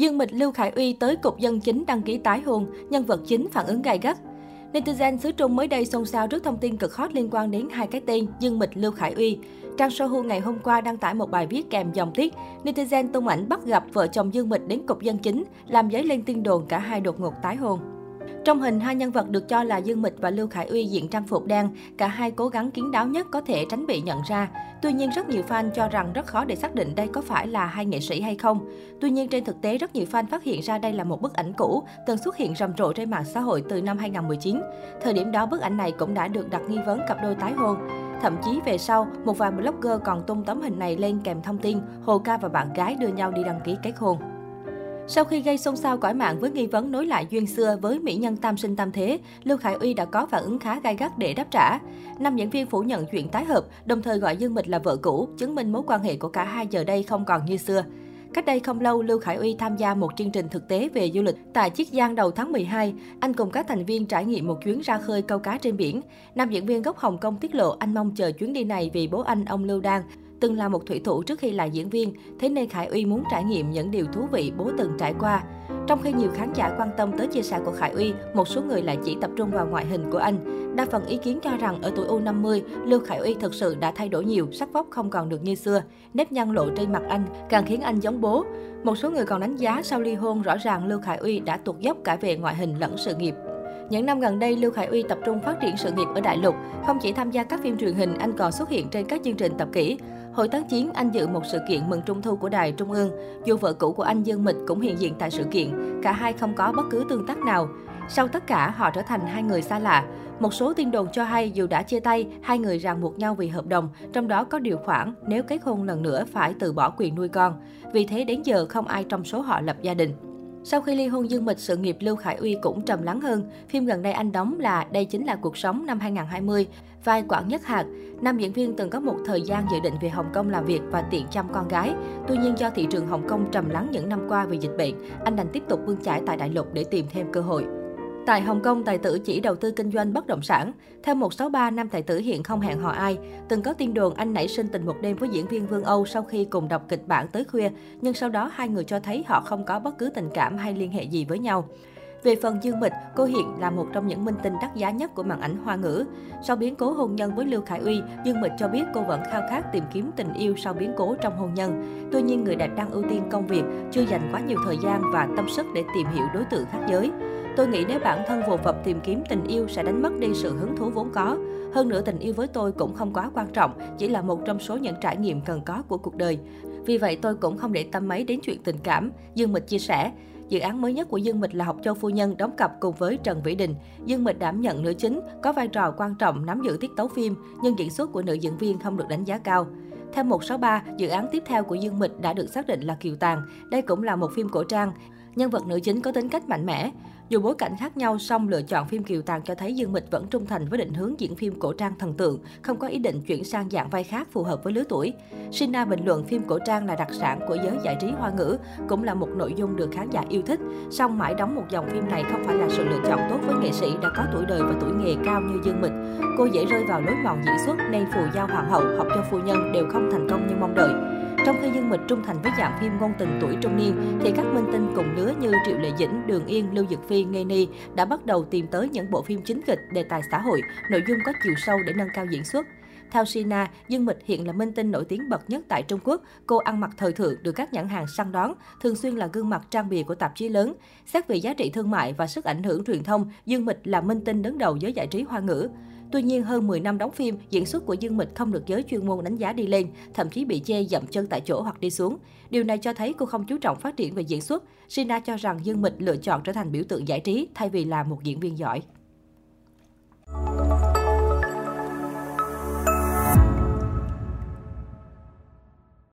Dương Mịch Lưu Khải Uy tới cục dân chính đăng ký tái hôn, nhân vật chính phản ứng gay gắt. Netizen xứ Trung mới đây xôn xao trước thông tin cực hot liên quan đến hai cái tên Dương Mịch Lưu Khải Uy. Trang Sohu ngày hôm qua đăng tải một bài viết kèm dòng tiết. Netizen tung ảnh bắt gặp vợ chồng Dương Mịch đến cục dân chính, làm dấy lên tin đồn cả hai đột ngột tái hôn. Trong hình, hai nhân vật được cho là Dương Mịch và Lưu Khải Uy diện trang phục đen, cả hai cố gắng kiến đáo nhất có thể tránh bị nhận ra. Tuy nhiên, rất nhiều fan cho rằng rất khó để xác định đây có phải là hai nghệ sĩ hay không. Tuy nhiên, trên thực tế, rất nhiều fan phát hiện ra đây là một bức ảnh cũ, từng xuất hiện rầm rộ trên mạng xã hội từ năm 2019. Thời điểm đó, bức ảnh này cũng đã được đặt nghi vấn cặp đôi tái hôn. Thậm chí về sau, một vài blogger còn tung tấm hình này lên kèm thông tin Hồ Ca và bạn gái đưa nhau đi đăng ký kết hôn. Sau khi gây xôn xao cõi mạng với nghi vấn nối lại duyên xưa với mỹ nhân tam sinh tam thế, Lưu Khải Uy đã có phản ứng khá gai gắt để đáp trả. Nam diễn viên phủ nhận chuyện tái hợp, đồng thời gọi Dương Mịch là vợ cũ, chứng minh mối quan hệ của cả hai giờ đây không còn như xưa. Cách đây không lâu, Lưu Khải Uy tham gia một chương trình thực tế về du lịch tại Chiết Giang đầu tháng 12. Anh cùng các thành viên trải nghiệm một chuyến ra khơi câu cá trên biển. Nam diễn viên gốc Hồng Kông tiết lộ anh mong chờ chuyến đi này vì bố anh, ông Lưu Đan, từng là một thủy thủ trước khi là diễn viên, thế nên Khải Uy muốn trải nghiệm những điều thú vị bố từng trải qua. Trong khi nhiều khán giả quan tâm tới chia sẻ của Khải Uy, một số người lại chỉ tập trung vào ngoại hình của anh. Đa phần ý kiến cho rằng ở tuổi U50, Lưu Khải Uy thực sự đã thay đổi nhiều, sắc vóc không còn được như xưa. Nếp nhăn lộ trên mặt anh càng khiến anh giống bố. Một số người còn đánh giá sau ly hôn rõ ràng Lưu Khải Uy đã tụt dốc cả về ngoại hình lẫn sự nghiệp. Những năm gần đây, Lưu Khải Uy tập trung phát triển sự nghiệp ở đại lục. Không chỉ tham gia các phim truyền hình, anh còn xuất hiện trên các chương trình tập kỹ. Hồi tháng 9, anh dự một sự kiện mừng trung thu của đài Trung ương. Dù vợ cũ của anh Dương Mịch cũng hiện diện tại sự kiện, cả hai không có bất cứ tương tác nào. Sau tất cả, họ trở thành hai người xa lạ. Một số tin đồn cho hay dù đã chia tay, hai người ràng buộc nhau vì hợp đồng, trong đó có điều khoản nếu kết hôn lần nữa phải từ bỏ quyền nuôi con. Vì thế đến giờ không ai trong số họ lập gia đình. Sau khi ly hôn Dương Mịch, sự nghiệp Lưu Khải Uy cũng trầm lắng hơn. Phim gần đây anh đóng là Đây chính là cuộc sống năm 2020, vai Quảng Nhất Hạc. Nam diễn viên từng có một thời gian dự định về Hồng Kông làm việc và tiện chăm con gái. Tuy nhiên do thị trường Hồng Kông trầm lắng những năm qua vì dịch bệnh, anh đành tiếp tục bươn chải tại đại lục để tìm thêm cơ hội. Tại Hồng Kông, tài tử chỉ đầu tư kinh doanh bất động sản. Theo 163, nam tài tử hiện không hẹn hò ai. Từng có tin đồn anh nảy sinh tình một đêm với diễn viên Vương Âu sau khi cùng đọc kịch bản tới khuya, nhưng sau đó hai người cho thấy họ không có bất cứ tình cảm hay liên hệ gì với nhau. Về phần Dương Mịch, cô hiện là một trong những minh tinh đắt giá nhất của màn ảnh hoa ngữ. Sau biến cố hôn nhân với Lưu Khải Uy, Dương Mịch cho biết cô vẫn khao khát tìm kiếm tình yêu sau biến cố trong hôn nhân. Tuy nhiên, người đẹp đang ưu tiên công việc, chưa dành quá nhiều thời gian và tâm sức để tìm hiểu đối tượng khác giới. Tôi nghĩ nếu bản thân vô vập tìm kiếm tình yêu sẽ đánh mất đi sự hứng thú vốn có. Hơn nữa tình yêu với tôi cũng không quá quan trọng, chỉ là một trong số những trải nghiệm cần có của cuộc đời. Vì vậy tôi cũng không để tâm mấy đến chuyện tình cảm, Dương Mịch chia sẻ. Dự án mới nhất của Dương Mịch là Học Châu Phu Nhân đóng cặp cùng với Trần Vĩ Đình. Dương Mịch đảm nhận nữ chính, có vai trò quan trọng nắm giữ tiết tấu phim, nhưng diễn xuất của nữ diễn viên không được đánh giá cao. Theo 163, dự án tiếp theo của Dương Mịch đã được xác định là Kiều Tàng. Đây cũng là một phim cổ trang. Nhân vật nữ chính có tính cách mạnh mẽ. Dù bối cảnh khác nhau, song lựa chọn phim Kiều Tàng cho thấy Dương Mịch vẫn trung thành với định hướng diễn phim cổ trang thần tượng, không có ý định chuyển sang dạng vai khác phù hợp với lứa tuổi. Sina bình luận phim cổ trang là đặc sản của giới giải trí hoa ngữ, cũng là một nội dung được khán giả yêu thích. Song mãi đóng một dòng phim này không phải là sự lựa chọn tốt với nghệ sĩ đã có tuổi đời và tuổi nghề cao như Dương Mịch. Cô dễ rơi vào lối mòn diễn xuất nên phù giao hoàng hậu, học cho phu nhân đều không thành công như mong đợi. Trong khi Dương Mịch trung thành với dạng phim ngôn tình tuổi trung niên, thì các minh tinh cùng lứa như Triệu Lệ Dĩnh, Đường Yên, Lưu Dực Phi, Ngây Ni đã bắt đầu tìm tới những bộ phim chính kịch, đề tài xã hội, nội dung có chiều sâu để nâng cao diễn xuất. Theo Sina, Dương Mịch hiện là minh tinh nổi tiếng bậc nhất tại Trung Quốc. Cô ăn mặc thời thượng được các nhãn hàng săn đón, thường xuyên là gương mặt trang bìa của tạp chí lớn. Xét về giá trị thương mại và sức ảnh hưởng truyền thông, Dương Mịch là minh tinh đứng đầu giới giải trí hoa ngữ. Tuy nhiên, hơn 10 năm đóng phim, diễn xuất của Dương Mịch không được giới chuyên môn đánh giá đi lên, thậm chí bị chê dậm chân tại chỗ hoặc đi xuống. Điều này cho thấy cô không chú trọng phát triển về diễn xuất. Sina cho rằng Dương Mịch lựa chọn trở thành biểu tượng giải trí thay vì là một diễn viên giỏi.